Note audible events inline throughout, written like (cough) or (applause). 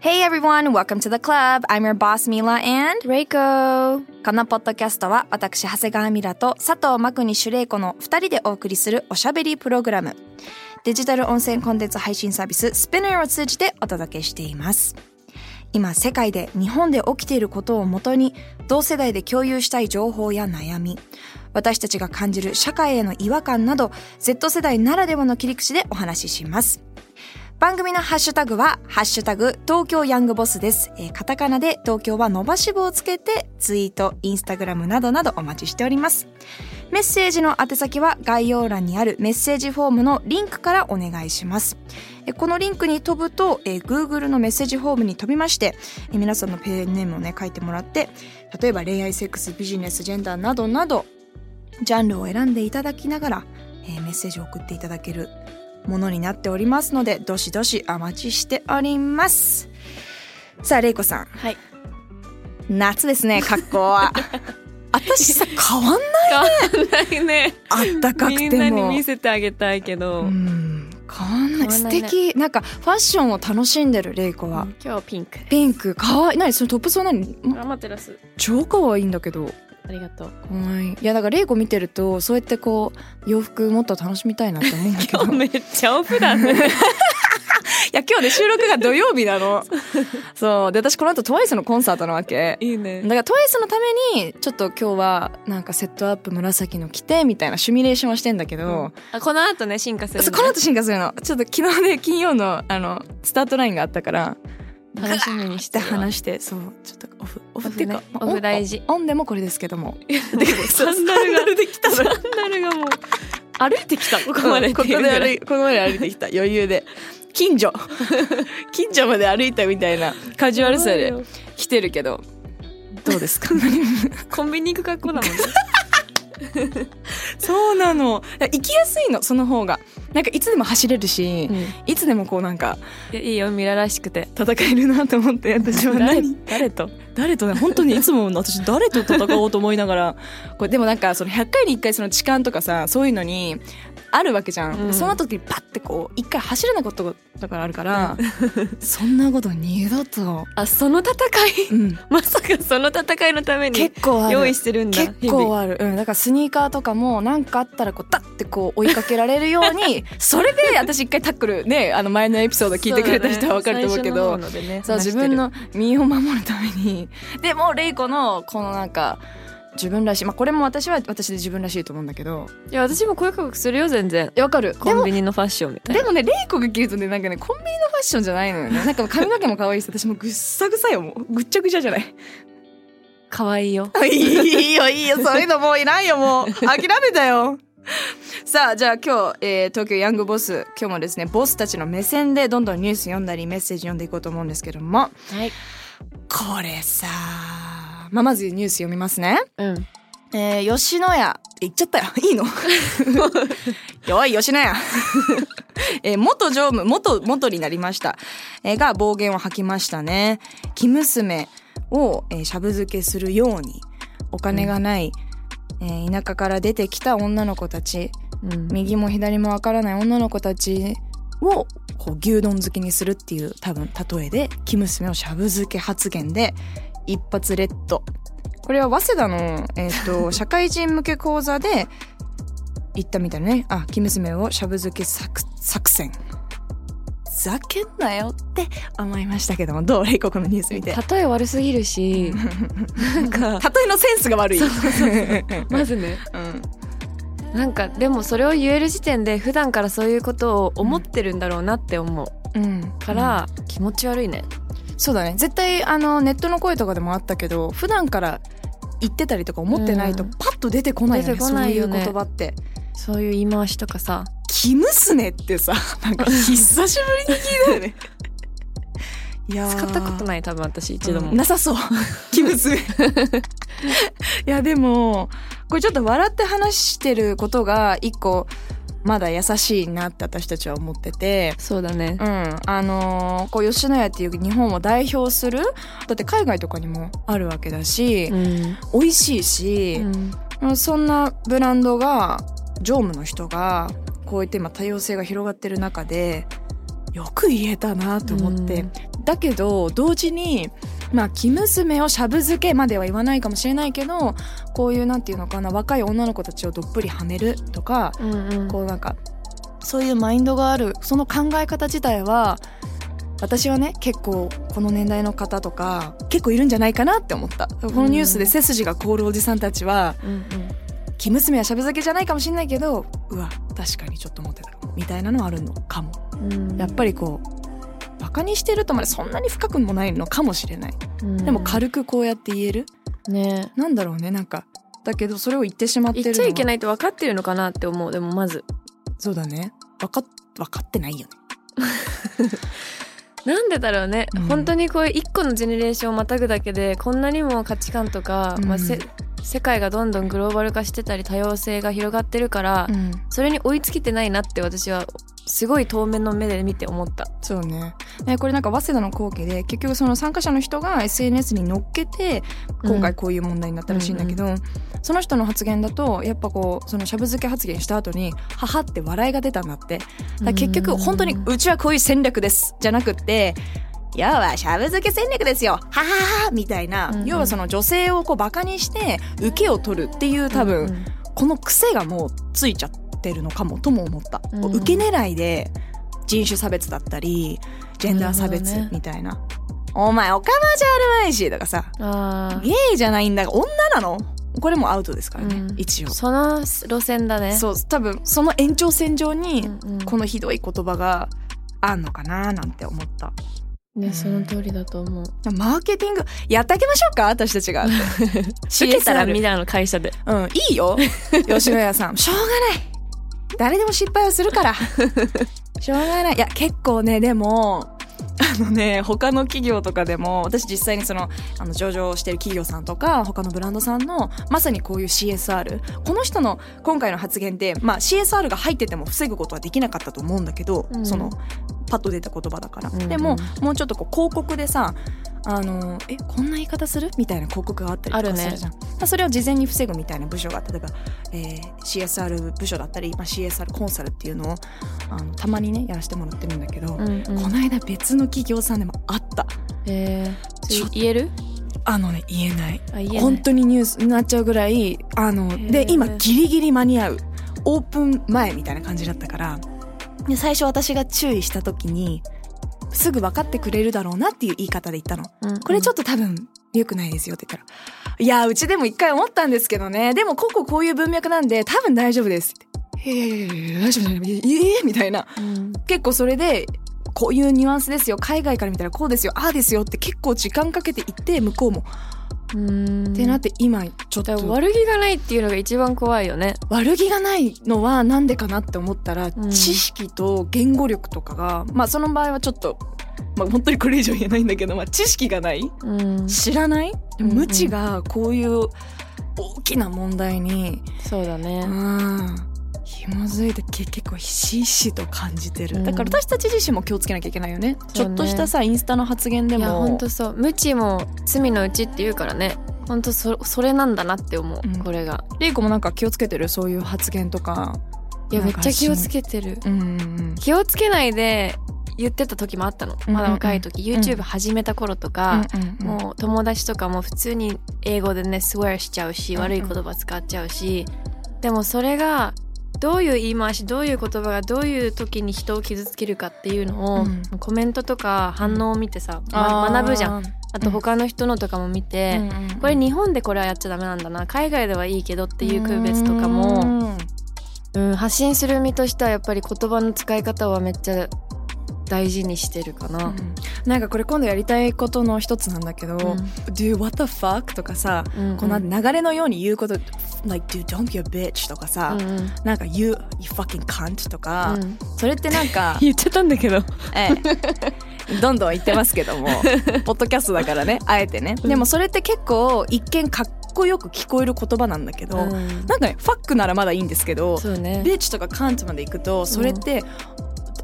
Hey everyone, welcome to the club. I'm your boss Mila and Reiko. このポッドキャストは私長谷川ミラと佐藤真国主玲子の2人でお送りするおしゃべりプログラム。デジタル音声コンテンツ配信サービス Spinner を通じてお届けしています。今世界で日本で起きていることをもとに同世代で共有したい情報や悩み。私たちが感じる社会への違和感など Z 世代ならではの切り口でお話しします番組のハッシュタグは、ハッシュタグ、東京ヤングボスです。えーカタカナで東京は伸ばし棒をつけて、ツイート、インスタグラムなどなどお待ちしております。メッセージの宛先は概要欄にあるメッセージフォームのリンクからお願いします。このリンクに飛ぶと、えー Google のメッセージフォームに飛びまして、えー皆さんのペンネームをね、書いてもらって、例えば恋愛、セックス、ビジネス、ジェンダーなどなど、ジャンルを選んでいただきながら、えーメッセージを送っていただけるものになっておりますので、どしどしお待ちしております。さあ、れいこさん。はい夏ですね、格好は。(laughs) 私さ、変わんない変わんないねあったかくても。みんなに見せてあげたいけど、うん、変わんない。素敵。なんか、ファッションを楽しんでる、れいこは。今日はピンクピンク、かわいい。何そのトップスは何？アマテラス超かわいいんだけど。ありがとうかわいい。いや、だから、れいこ見てると、そうやってこう、洋服もっと楽しみたいなって思うんだけど。(laughs) 今日めっちゃオフだね (laughs) いや、今日ね、収録が土曜日なの。(laughs) そう。で、私この後トワイスのコンサートなわけ。いいねだからトワイスのために、ちょっと今日は、なんかセットアップ紫の着て、みたいなシミュレーションをしてんだけど、あこの後ね進化するのこの後進化するの。ちょっと昨日ね、金曜の、あの、スタートラインがあったから、楽しみにして話して、そう、ちょっとオフ、オフっていうか、オフ大事。オンオンでもこれですけども。(laughs) サンダルができたサンダルがもう歩いてきたここまでここで歩いここまで歩いてきた。余裕で。近所。(laughs) 近所まで歩いたみたいなカジュアルさで来てるけど。どうですか？(laughs) コンビニ行く格好だもんねそうなの。行きやすいのその方が。なんかいつでも走れるし、いつでもこうなんかいやいいよミラらしくて。戦えるなと思って私は。誰何？誰と？誰とね？本当にいつも (laughs) 私誰と戦おうと思いながらこれでもなんかその100回に1回その痴漢とかさそういうのにあるわけじゃん、うん。その時にパッてこう一回走れなかったことがあるから、そんなこと二度と、あその戦い？うん、まさかその戦いのために結構用意してるんだ結構ある、うん、だからスニーカーとかも何かあったらこうダッてこう追いかけられるように (laughs) それで私一回タックルねあの前のエピソード聞いてくれた人は分かると思うけどそう,、ね、そう自分の身を守るために。(laughs) でもレイコのこのなんか自分らしいまあこれも私は私で自分らしいと思うんだけど。いや私も声かけするよ全然。わかる。コンビニのファッションみたいな。でもねレイコが着るとねなんかねコンビニのファッションじゃないのよね。なんか髪の毛も可愛いし私もぐっさぐさよもうぐっちゃぐちゃじゃない可愛 (laughs) いよ。いいよいいよそういうのもういらんよもう。諦めたよ。(laughs) さあじゃあ今日、えー東京ヤングボス今日もですねボスたちの目線でどんどんニュース読んだりメッセージ読んでいこうと思うんですけども。はい。これさまあ、まずニュース読みますね。うん。えー、吉野家言っちゃったよ。(laughs) いいの？弱い吉野家。えー元常務元元になりました、えーが暴言を吐きましたね。生娘を、えー、しゃぶ漬けするようにお金がない、えー田舎から出てきた女の子たちうん。右も左もわからない女の子たちをこう牛丼好きにするっていう多分例えで生娘をしゃぶ漬け発言で一発レッド。これは早稲田の、えー、と (laughs) 社会人向け講座で言ったみたいなね。あ生娘をしゃぶ漬け作作戦。ふざけんなよって思いましたけどもどう？レイコこのニュース見て。例え悪すぎるしなんか。例えのセンスが悪い。まずね。うん。なんかでもそれを言える時点で普段からそういうことを思ってるんだろうなって思う。うんから気持ち悪いね。そうだね。絶対あのネットの声とかでもあったけど普段から言ってたりとか思ってないとうん。パッと出てこないよね、出てこないよね。そういう言葉って。そういう言い回しとかさ「生娘」ってさ (laughs) なんか久しぶりに聞いたよね。(laughs) いやー。使ったことない多分私一度も、うん。なさそう。(laughs) 気娘。いやでもこれちょっと笑って話してることが一個まだ優しいなって私たちは思ってて。そうだね。うん。あのーこう吉野家っていう日本を代表するだって海外とかにもあるわけだし、うん、美味しいし、うん。そんなブランドが常務の人がこういって今多様性が広がってる中でよく言えたなと思って、うん。だけど同時にまあ生娘をしゃぶ漬けまでは言わないかもしれないけどこういうなんていうのかな若い女の子たちをどっぷりはめるとかうんうん。こうなんかそういうマインドがあるその考え方自体は私はね結構この年代の方とか結構いるんじゃないかなって思った。このニュースで背筋が凍るおじさんたちはうん生娘はしゃぶ漬けじゃないかもしれないけどうわ確かにちょっと思ってた。みたいなのはあるのかも。やっぱりこうバカにしてるとまでそんなに深くもないのかもしれない。うん。でも軽くこうやって言える？ね。なんだろうねなんか。だけどそれを言ってしまってる言っちゃいけないって分かってるのかなって思う。でもまず。そうだね。分かっ分かってないよね。(laughs) なんでだろうね、うん。本当にこう一個のジェネレーションをまたぐだけでこんなにも価値観とか、うん。まあ、せ世界がどんどんグローバル化してたり多様性が広がってるから、うん。それに追いつけてないなって私はすごい当面の目で見て思った。そうね。ねこれなんか早稲田の後期で結局その参加者の人が SNS に乗っけて今回こういう問題になったらしいんだけど、その人の発言だとやっぱこうそのしゃぶ漬け発言した後に「はは」って笑いが出たんだって。結局うん。本当に「うちはこういう戦略です」じゃなくって「要はしゃぶ漬け戦略ですよ。はははは」みたいな、うんうん。要はその女性をこうバカにして受けを取るっていう多分、うんこの癖がもうついちゃってるのかもとも思った、うん受け狙いで人種差別だったりジェンダー差別みたいな「お前おかまじゃあるまいし」とかさ。あ「ゲイじゃないんだが女なの?」これもアウトですからね、うん一応。ーその路線だね。そう多分その延長線上にうんうん。このひどい言葉があんのかななんて思ったね、その通りだと思う。マーケティングやってあげましょうか私たちが (laughs) 受けたらみたいな会社で。うん、いいよ。(laughs) 吉野家さん。しょうがない。誰でも失敗はするから。(laughs) しょうがない。いや、結構ね、でも、あのね、他の企業とかでも、私実際にその、あの、上場してる企業さんとか、他のブランドさんの、まさにこういう CSR。この人の今回の発言で、まあ CSR が入ってても防ぐことはできなかったと思うんだけど、うんその、パッと出た言葉だから。うんうんでも、もうちょっとこう広告でさ、あの、え、こんな言い方する？みたいな広告があったりとかするじゃん。まあそれを事前に防ぐみたいな部署が、例えば、えー CSR 部署だったり、まあ、CSR コンサルっていうのを、あの、たまにね、やらせてもらってるんだけど、うんうんこの間別の企業さんでもあった。えー、言える？あのね、言えない。本当にニュースになっちゃうぐらい、あの、ーで、今ギリギリ間に合う。オープン前みたいな感じだったから、で、最初私が注意した時に、すぐ分かってくれるだろうなっていう言い方で言ったの。これちょっっと多分良くないですよって言ったら、いや、うちでも一回思ったんですけどね、でもこここういう文脈なんで多分大丈夫ですって。いやいやいやいや大丈夫大丈夫。ええみたいな。と、うん結構それで、こういうニュアンスですよ。海外から見たらこうですよ。ああですよって結構時間かけて言って、向こうも。うん。ってなって今ちょっと。悪気がないっていうのが一番怖いよね。悪気がないのはなんでかなって思ったら、ん。知識と言語力とかが、まあその場合はちょっと、まあ本当にこれ以上言えないんだけど、まあ知識がないうん、知らない、無知がこういう大きな問題に、そうだね。うん、紐づいてけ結構ひしひしと感じてる。うん。だから私たち自身も気をつけなきゃいけないよね。ちょっとしたさ、インスタの発言でいやも。本当そう。無知も罪のうちって言うからね。本当そそれなんだなって思う、うん。これが。レイコもなんか気をつけてる？そういう発言とか。いやめっちゃ気をつけてる。うんうん気をつけないで言ってた時もあったの。うんまだ若い時、うん。YouTube 始めた頃とか、うんうんうん。もう友達とかも普通に英語でねしちゃうし、うんうん。悪い言葉使っちゃうし。でもそれがどういう言い回しどういう言葉がどういう時に人を傷つけるかっていうのを、うん。コメントとか反応を見てさ、ま学ぶじゃん。ん。あと他の人のとかも見て、これ日本でこれはやっちゃダメなんだな海外ではいいけどっていう区別とかも、うん、発信する身としてはやっぱり言葉の使い方はめっちゃ大事にしてるかな。うん。なんかこれ今度やりたいことの一つなんだけど、do what the fuck とかさ、うんこの流れのように言うこと、like dude don't be a bitch とかさ、うんうん。なんか you, you fucking cunt とか、うん。それってなんか、(laughs) 言ってたんだけど。ええ。どんどん言ってますけども (laughs) ポッドキャストだからねあえてね。でもそれって結構一見かっこよく聞こえる言葉なんだけど、うん。なんかねファックならまだいいんですけどねビッチとかカントまで行くとそれって、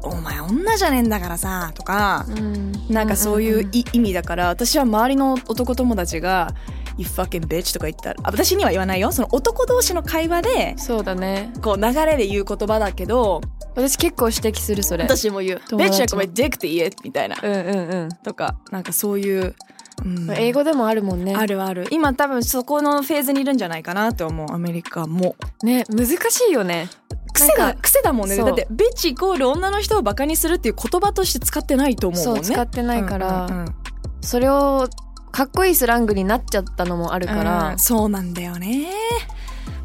お前女じゃねえんだからさとか、うん。なんかそういう意味だから私は周りの男友達が「You fucking bitch」とか言ったらあ私には言わないよ。その男同士の会話でそうだね。こう流れで言う言葉だけど私結構指摘するそれ。私も言う「友 bitch 達もはこれ dick って言え」みたいな。うんうんうん。とかなんかそういう、うん。英語でもあるもんね。あるある。今多分そこのフェーズにいるんじゃないかなって思う。アメリカも。ね難しいよね癖だ癖だもんね。だってビッチイコール女の人をバカにするっていう言葉として使ってないと思うもんね。そう使ってないから、うんうんうん。それをかっこいいスラングになっちゃったのもあるから、うんそうなんだよね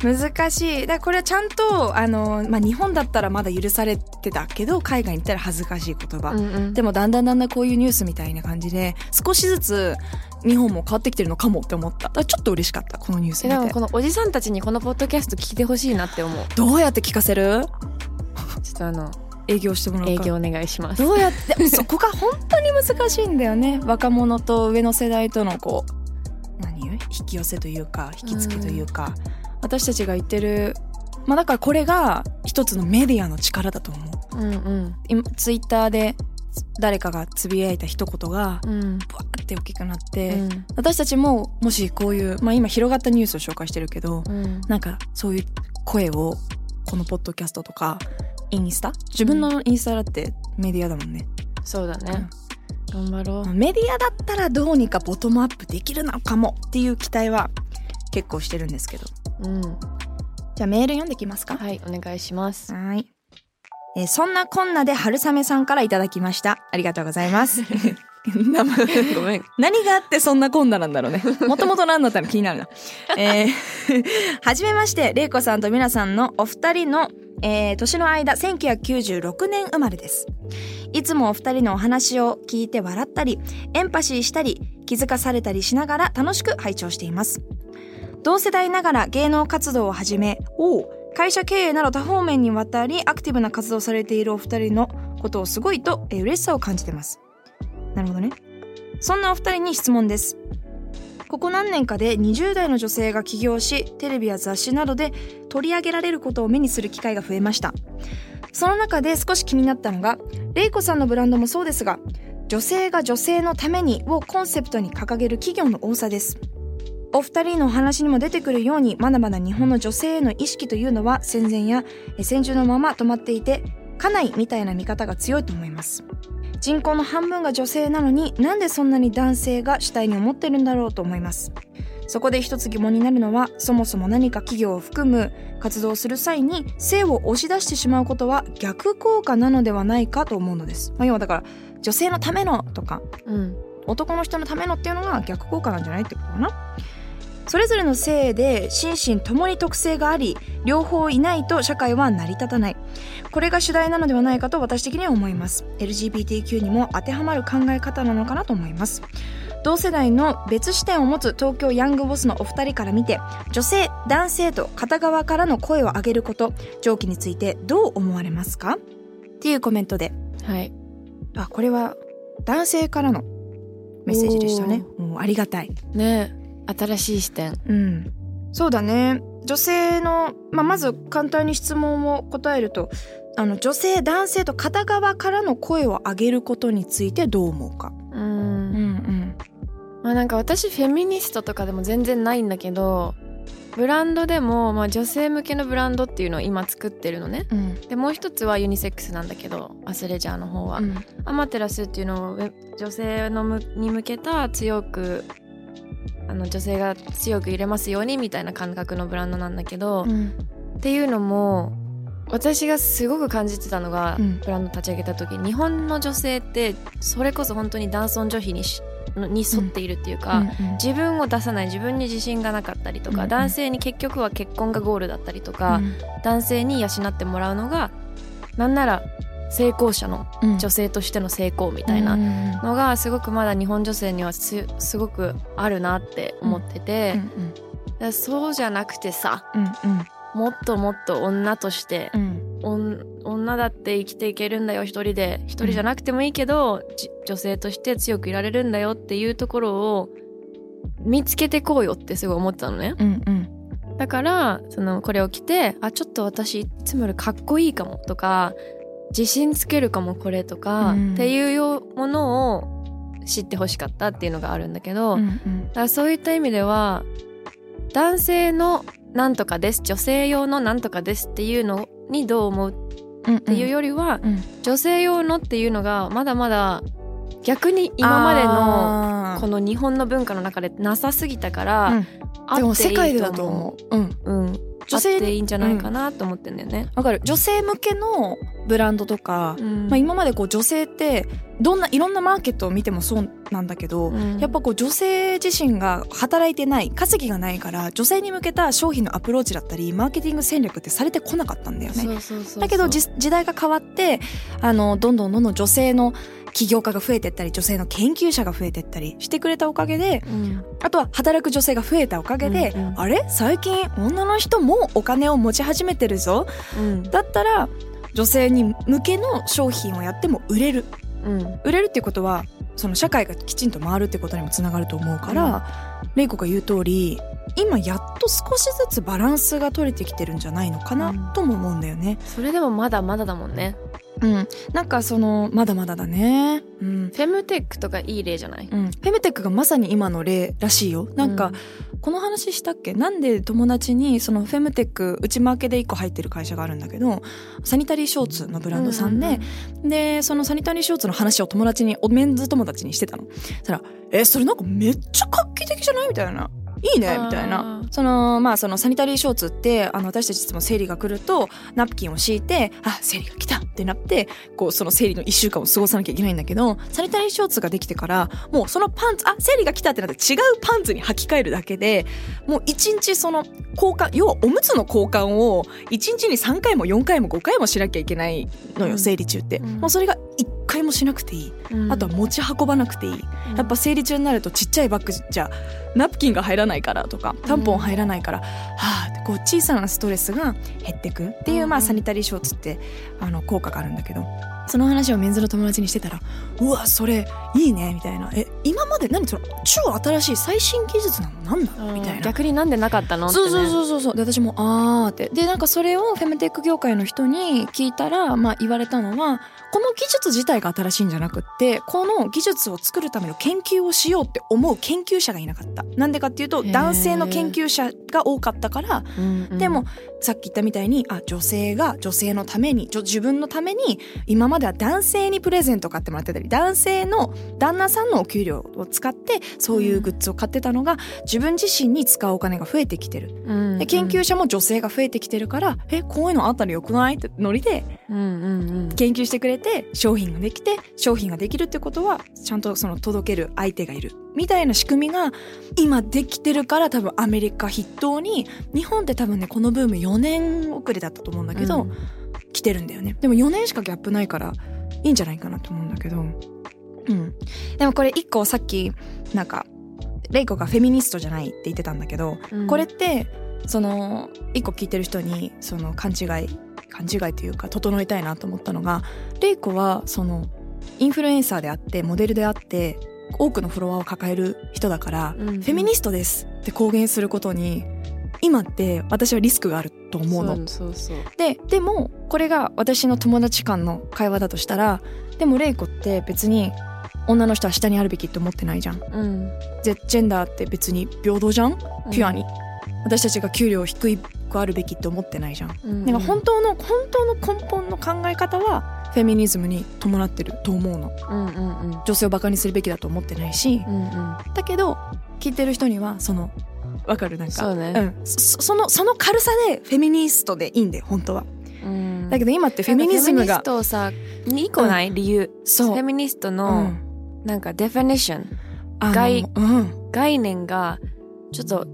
難しい。だこれはちゃんとあの、まあ、日本だったらまだ許されてたけど海外に行ったら恥ずかしい言葉、うんうん。でもだんだんだんだんこういうニュースみたいな感じで少しずつ日本も変わってきてるのかもって思った。ちょっと嬉しかったこのニュースえでもこのおじさんたちにこのポッドキャスト聞いてほしいなって思う。どうやって聞かせる？ちょっとあの営業してもらおうか。営業お願いします。どうやって？そこが本当に難しいんだよね。(laughs) 若者と上の世代とのこう何？言う引き寄せというか引き付けというか、私たちが言ってるまあだからこれが一つのメディアの力だと思う。うんうん。今ツイッターで誰かがつぶやいた一言がうん。ブワーって大きくなって、うん。私たちももしこういう、まあ、今広がったニュースを紹介してるけど、うん。なんかそういう声をこのポッドキャストとかインスタ？自分のインスタだってメディアだもんね、そうだね、頑張ろう。メディアだったらどうにかボトムアップできるのかもっていう期待は結構してるんですけどうんじゃあメール読んできますか？はいお願いしますはい、えーそんなこんなで春雨さんからいただきましたありがとうございます (laughs) ごめん何があってそんなこんななんだろうね。もともと何だったの？気になるな。えー、(laughs) はじめまして、れいこさんとみなさんのお二人の、えー年の間、1996年生まれです。いつもお二人のお話を聞いて笑ったり、エンパシーしたり、気づかされたりしながら楽しく拝聴しています。同世代ながら芸能活動を始め、会社経営など多方面にわたりアクティブな活動をされているお二人のことをすごいと、えー嬉しさを感じてます。なるほどね。そんなお二人に質問です。ここ何年かで20代の女性が起業し、テレビや雑誌などで取り上げられることを目にする機会が増えました。その中で少し気になったのが、レイコさんのブランドもそうですが、女性が女性のためにをコンセプトに掲げる企業の多さです。お二人のお話にも出てくるように、まだまだ日本の女性への意識というのは戦前やえ戦中のまま止まっていて、家内みたいな見方が強いと思います。人口の半分が女性なのになんでそんなに男性が主体に思ってるんだろうと思います。そこで一つ疑問になるのはそもそも何か企業を含む活動をする際に性を押し出してしまうことは逆効果なのではないかと思うのです、まあ、要はだから女性のためのとかうん。男の人のためのっていうのが逆効果なんじゃないってことかなそれぞれの性で心身ともに特性があり両方いないと社会は成り立たない。これが主題なのではないかと私的には思います。LGBTQ にも当てはまる考え方なのかなと思います。同世代の別視点を持つ東京ヤングボスのお二人から見て女性男性と片側からの声を上げること上記についてどう思われますか？っていうコメントで。はい。あこれは男性からのメッセージでしたね。もうありがたい。ね新しい視点。うん。そうだね。女性の、まあ、まず簡単に質問を答えるとあの女性男性と片側からの声を上げることについてどう思うか。うん。うんまあなんか私フェミニストとかでも全然ないんだけどブランドでも、まあ、女性向けのブランドっていうのを今作ってるのね。うん。でもう一つはユニセックスなんだけどアスレジャーの方は、うん。アマテラスっていうのを女性のむに向けた強くあの女性が強く入れますようにみたいな感覚のブランドなんだけど、うん。っていうのも私がすごく感じてたのが、うん。ブランド立ち上げた時日本の女性ってそれこそ本当に男尊女卑にしに沿っているっていうか、うん。自分を出さない自分に自信がなかったりとか、うん。うん。男性に結局は結婚がゴールだったりとか、男性に養ってもらうのがなんなら成功者のうん。女性としての成功みたいなうんのがすごくまだ日本女性にはすすごくあるなって思ってて、うんだからそうじゃなくてさうんうん。もっともっと女としてう、ん。女だって生きていけるんだよ一人で。一人じゃなくてもいいけど、女性として強くいられるんだよっていうところを見つけてこうよってすごい思ってたのね。うんうん。だからそのこれを着てあちょっと私いつもよりかっこいいかもとか自信つけるかもこれとか、うん。っていうよものを知ってほしかったっていうのがあるんだけど、うんだうん。からそういった意味では男性のなんとかです女性用のなんとかですっていうのにどう思ううんっていうよりは、うん。女性用のっていうのがまだまだ逆に今までのこの日本の文化の中でなさすぎたから、うん。あでもっていい世界でだと思う？うん。う。うん、女性にあっていいん。じゃないかなと思ってん。だよね。わかる。女性向けのブランドとか、うん。まあ、今までこう女性ってどんないろんなマーケットを見てもそうなんだけど、うん。やっぱこう女性自身が働いてない稼ぎがないから女性に向けた商品のアプローチだったりマーケティング戦略ってされてこなかったんだよね。だけどじ時代が変わってあのどんどんどんどん女性の起業家が増えてったり女性の研究者が増えてったりしてくれたおかげでうん。あとは働く女性が増えたおかげで、うんうん。あれ？最近女の人もお金を持ち始めてるぞ。うん。だったら女性に向けの商品をやっても売れる。うん。売れるっていうことはその社会がきちんと回るってことにもつながると思うから、レイコが言う通り今やっと少しずつバランスが取れてきてるんじゃないのかな、うん。とも思うんだよね。それでもまだまだだもんね。うん、なんかそのまだまだだね。うん。フェムテックとかいい例じゃない、うん、フェムテックがまさに今の例らしいよ。なんか、この話したっけ？なんで友達にそのフェムテック内マーケで1個入ってる会社があるんだけどサニタリーショーツのブランドさんで、でそのサニタリーショーツの話を友達におメンズ友達にしてたのそしたら「えそれなんかめっちゃ画期的じゃない?」みたいな。いいねみたいな。そのまあそのサニタリーショーツってあの私たちいつも生理が来るとナプキンを敷いてあ生理が来たってなってこうその生理の1週間を過ごさなきゃいけないんだけどサニタリーショーツができてからもうそのパンツあ生理が来たってなって違うパンツに履き替えるだけでもう1日その交換要はおむつの交換を1日に3回も4回も5回もしなきゃいけないのよ、うん。生理中って、うん。もうそれが1回もしなくていい、うん。あとは持ち運ばなくていい、やっぱ生理中になるとちっちゃいバッグじゃナプキンが入らないからとかタンポン入らないから、はあってこう小さなストレスが減ってくっていう、まあうん。サニタリーショーツってあの効果があるんだけどその話をメンズの友達にしてたら「うわそれいいね」みたいな「え今まで何その超新しい最新技術なの？なんだ?」みたいな。逆になんでなかったの？って、ね、そうそうそうそうそう。で私もあーって。でなんかそれをフェムテック業界の人に聞いたら、まあ、言われたのはこの技術自体が新しいんじゃなくってこの技術を作るための研究をしようって思う研究者がいなかった。なんでかっていうと男性の研究者が多かったからでもさっき言ったみたいにあ女性が女性のために自分のために今までは男性にプレゼント買ってもらってたり男性の旦那さんのお給料を使ってそういうグッズを買ってたのが自分自身に使うお金が増えてきてる。うん。で研究者も女性が増えてきてるからえこういうのあったらよくない？ってノリでうんうんうん。研究してくれて商品ができて商品ができるってことはちゃんとその届ける相手がいるみたいな仕組みが今できてるから多分アメリカ筆頭に日本って多分ねこのブーム4年遅れだったと思うんだけど、うん。来てるんだよね。でも4年しかギャップないからいいんじゃないかなと思うんだけど。うん。でもこれ一個さっきなんかレイコがフェミニストじゃないって言ってたんだけど、うん。これってその一個聞いてる人にその勘違い勘違いというか整えたいなと思ったのがレイコはそのインフルエンサーであってモデルであって多くのフォロワーを抱える人だから、うんフェミニストですって公言することに今って私はリスクがあると思うの。そうそうででもこれが私の友達間の会話だとしたらでもレイコって別に女の人は下にあるべきって思ってないじゃん。うん。ジェンダーって別に平等じゃん？ピュアに、私たちが給料低くあるべきって思ってないじゃん。うん。だから本当の本当の根本の考え方はフェミニズムに伴ってると思うの。うんうんうん。女性をバカにするべきだと思ってないし、うんうん。だけど聞いてる人にはそのわかる？なんかそうね。ん、そそのその軽さでフェミニストでいいんだよ本当は。うん。だけど今ってフェミニズムがフェミニストをさ2個ない、理由。そう。フェミニストうのん。なんかデフィニッション概うん。概念がちょっと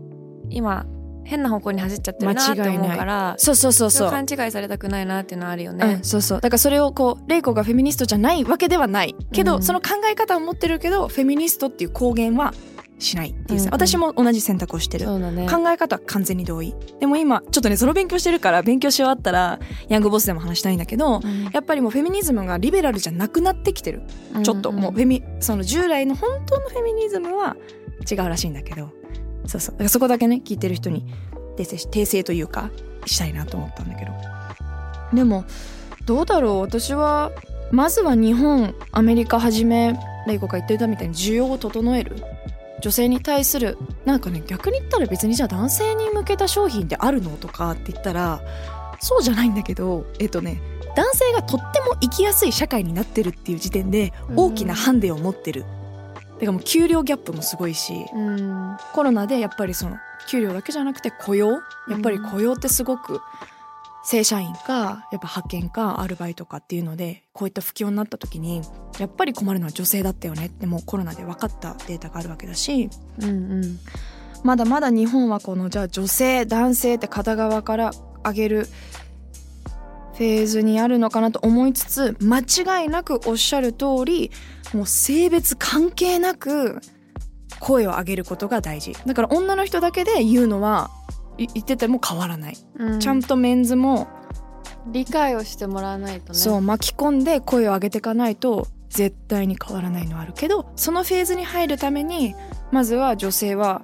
今変な方向に走っちゃってるなって思うからそうそうそうそう。勘違いされたくないなっていうのはあるようねん、。そうそう。だからそれをこうレイコがフェミニストじゃないわけではない。けど、うんその考え方を持ってるけどフェミニストっていう公言はしないっていう。さ、うん。うん私も同じ選択をしてる。ね。考え方は完全に同意。でも今ちょっとねその勉強してるから勉強し終わったらヤングボスでも話したいんだけどうん。やっぱりもうフェミニズムがリベラルじゃなくなってきてる。ちょっと。もうフェミその従来の本当のフェミニズムは違うらしいんだけどそうそう。だからそこだけね聞いてる人に訂正し訂正というかしたいなと思ったんだけど。でもどうだろう。私はまずは日本アメリカはじめレイコが言ってたみたいに需要を整える。女性に対するなんかね逆に言ったら別にじゃあ男性に向けた商品ってあるのとかって言ったらそうじゃないんだけどえっとね男性がとっても生きやすい社会になってるっていう時点で大きなハンデを持ってる。てかもう給料ギャップもすごいしうん。コロナでやっぱりその給料だけじゃなくて雇用？やっぱり雇用ってすごく正社員かやっぱ派遣かアルバイトかっていうのでこういった不況になった時にやっぱり困るのは女性だったよねってもうコロナで分かったデータがあるわけだしうんうん。まだまだ日本はこのじゃあ女性男性って片側から上げるフェーズにあるのかなと思いつつ間違いなくおっしゃる通りもう性別関係なく声を上げることが大事。だから女の人だけで言うのはい言ってても変わらない、うん。ちゃんとメンズも理解をしてもらわないとね。そう巻き込んで声を上げていかないと絶対に変わらないのはあるけどそのフェーズに入るためにまずは女性は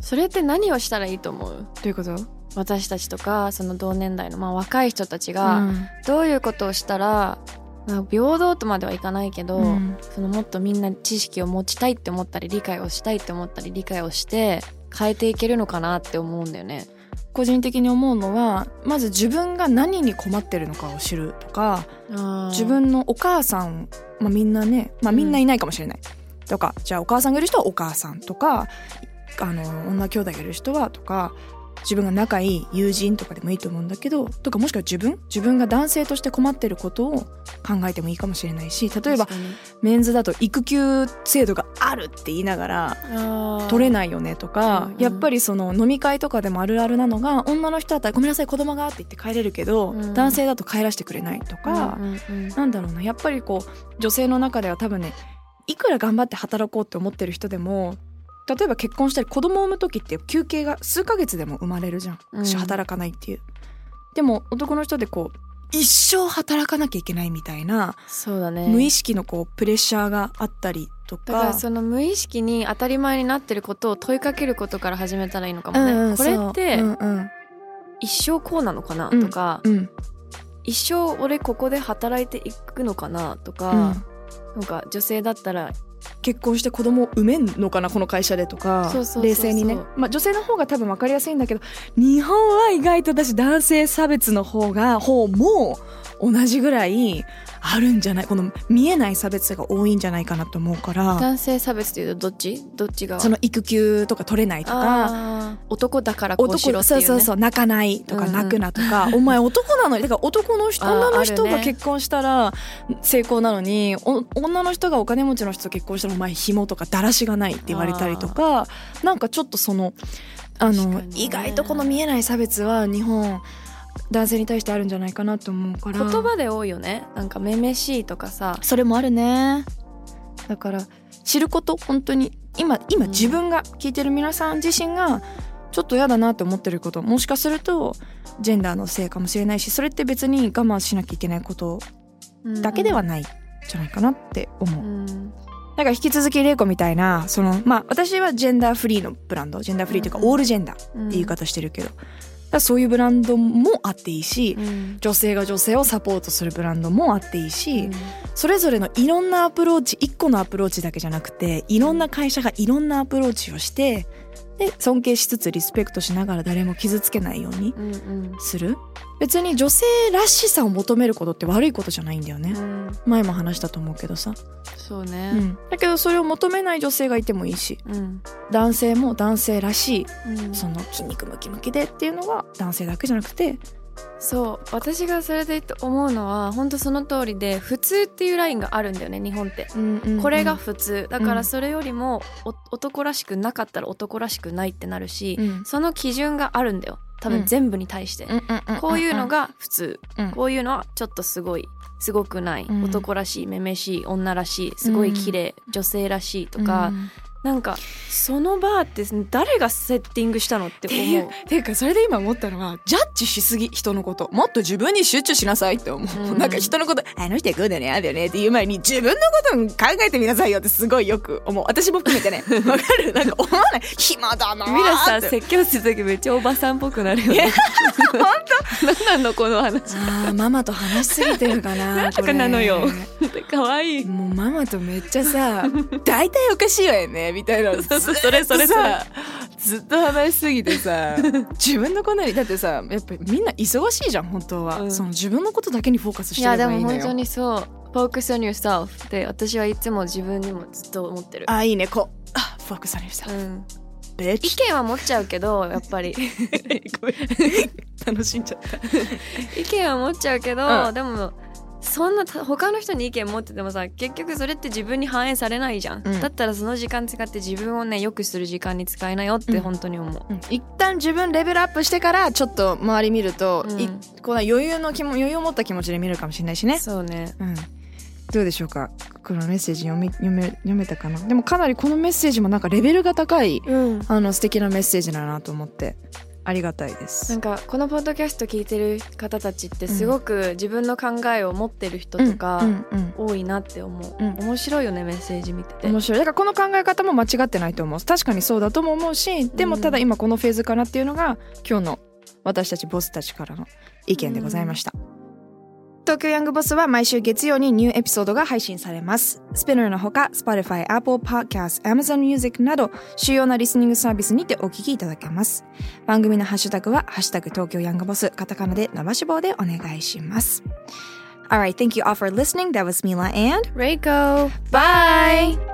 それって何をしたらいいと思う？どういうこと？私たちとかその同年代の、まあ、若い人たちうがん。どういうことをしたら、まあ、平等とまではいかないけど、うん。そのもっとみんな知識を持ちたいって思ったり理解をしたいって思ったり理解をして変えていけるのかなって思うんだよね。個人的に思うのはまず自分が何に困ってるのかを知るとか自分のお母さん、まあ、みんなね、まあ、みんないないかもしれない、とかじゃあお母さんがいる人はお母さんとかあの女兄弟がいる人はとか自分が仲いい友人とかでもいいと思うんだけどとかもしくは自分自分が男性として困ってることを考えてもいいかもしれないし例えばメンズだと育休制度があるって言いながら取れないよねとか、うんうん。やっぱりその飲み会とかでもあるあるなのが女の人だったら「ごめんなさい子供が」って言って帰れるけど、うん。男性だと帰らせてくれないとか、なんだろうなやっぱりこう女性の中では多分ねいくら頑張って働こうって思ってる人でも例えば結婚したり子供を産む時って休憩が数ヶ月でも生まれるじゃん、うん。働かないっていう。でも男の人でこう一生働かなきゃいけないみたいな、そうだね。無意識のこうプレッシャーがあったりとか。だからその無意識に当たり前になってることを問いかけることから始めたらいいのかもね、うんうんこれってそう。うんうん。一生こうなのかな、うんとかうん。一生俺ここで働いていくのかなとか、うん。なんか女性だったら結婚して子供を産めんのかなこの会社でとか冷静にね、まあ、女性の方が多分分かりやすいんだけど日本は意外と私男性差別の方が方も同じぐらいあるんじゃないこの見えない差別が多いんじゃないかなと思うから男性差別っていうとどっち？どっちがその育休とか取れないとか男だからこうしろっていう、ね、そうそうそう泣かないとかうんうん。泣くなとか、(laughs) お前男なのにだから男の人女の人が結婚したら成功なのに、お女の人がお金持ちの人と結婚したらお前紐とかだらしがないって言われたりとかなんかちょっとそのあの、ね。意外とこの見えない差別は日本男性に対してあるんじゃないかなと思うから。言葉で多いよね。なんかめめしいとかさ。それもあるね。だから知ること本当に今今うん。自分が聞いてる皆さん自身がちょっと嫌だなって思ってること。もしかするとジェンダーのせいかもしれないしそれって別に我慢しなきゃいけないことだけではないんじゃないかなって思う。うん。だから引き続き玲子みたいなそのまあ私はジェンダーフリーのブランド。ジェンダーフリーというかうんオールジェンダーって言い方してるけど、だからそういうブランドもあっていいし、うん。女性が女性をサポートするブランドもあっていいし、うん。それぞれのいろんなアプローチ一個のアプローチだけじゃなくていろんな会社がいろんなアプローチをしてで尊敬しつつリスペクトしながら誰も傷つけないようにうんうん。する。別に女性らしさを求めることって悪いことじゃないんだよね、うん。前も話したと思うけどさ、そうね。うん、だけどそれを求めない女性がいてもいいしうん。男性も男性らしいうん。その筋肉ムキムキでっていうのが男性だけじゃなくてそう私がそれで思うのは本当その通りで普通っていうラインがあるんだよね日本って。これが普通。だからそれよりもお男らしくなかったら男らしくないってなるしうん。その基準があるんだよ。多うん。分全部に対して。こういうのが普通。うん。こういうのはちょっとすごいすごくない。うん。男らしいめめしい女らしいすごい綺麗女性らしいとかなんかそのバーって誰がセッティングしたのって思う。ていうかそれで今思ったのはジャッジしすぎ人のこと。もっと自分に集中しなさいって思う、うん、なんか人のことあの人はこうだよねああだよねっていう前に自分のこと考えてみなさいよってすごいよく思う。私も含めてね。(laughs) わかる？なんか思わない？暇だなミラさ説教する時めっちゃおばさんっぽくなるよね。本当？何なのこの話？あママと話しすぎてるかな (laughs) なんとかなのよ。(laughs) 可愛い。もうママとめっちゃさ大体おかしいわよねみたいな。(laughs) それそれさずっと話しすぎてさ (laughs) 自分のことにだってさやっぱりみんな忙しいじゃん本当は、うん、その自分のことだけにフォーカスしてればいいのよ。いやでも本当にそう focus on yourself って私はいつも自分にもずっと思ってる。あいいねこう。あ focus on yourself、うん。意見は持っちゃうけどやっぱり。(laughs) 楽しんじゃった。意見は持っちゃうけど、うん、でもそんな他の人に意見持っててもさ結局それって自分に反映されないじゃん、うん、だったらその時間使って自分をねよくする時間に使いなよって本当に思う、うん、一旦自分レベルアップしてからちょっと周り見ると、うん、この余裕の気も余裕を持った気持ちで見るかもしれないしね。そうね、うん、どうでしょうか？このメッセージ読み読め読めたかな？でもかなりこのメッセージもなんかレベルが高い、うん、あの素敵なメッセージだなと思ってありがたいです。なんかこのポッドキャスト聞いてる方たちってすごく自分の考えを持ってる人とか多いなって思う、うん。うん、面白いよねメッセージ見てて。面白い。だからこの考え方も間違ってないと思う。確かにそうだとも思うしでもただ今このフェーズかなっていうのが今日の私たちボスたちからの意見でございました、うん東京ヤングボスは毎週月曜にニューエピソードが配信されます。スピナーのほか、Spotify、Apple Podcast、Amazon Music など主要なリスニングサービスにてお聞きいただけます。番組のハッシュタグは、ハッシュタグ東京ヤングボス、カタカナで伸ばし棒でお願いします。Alright, thank you all for listening. That was Mila and Reiko. Bye!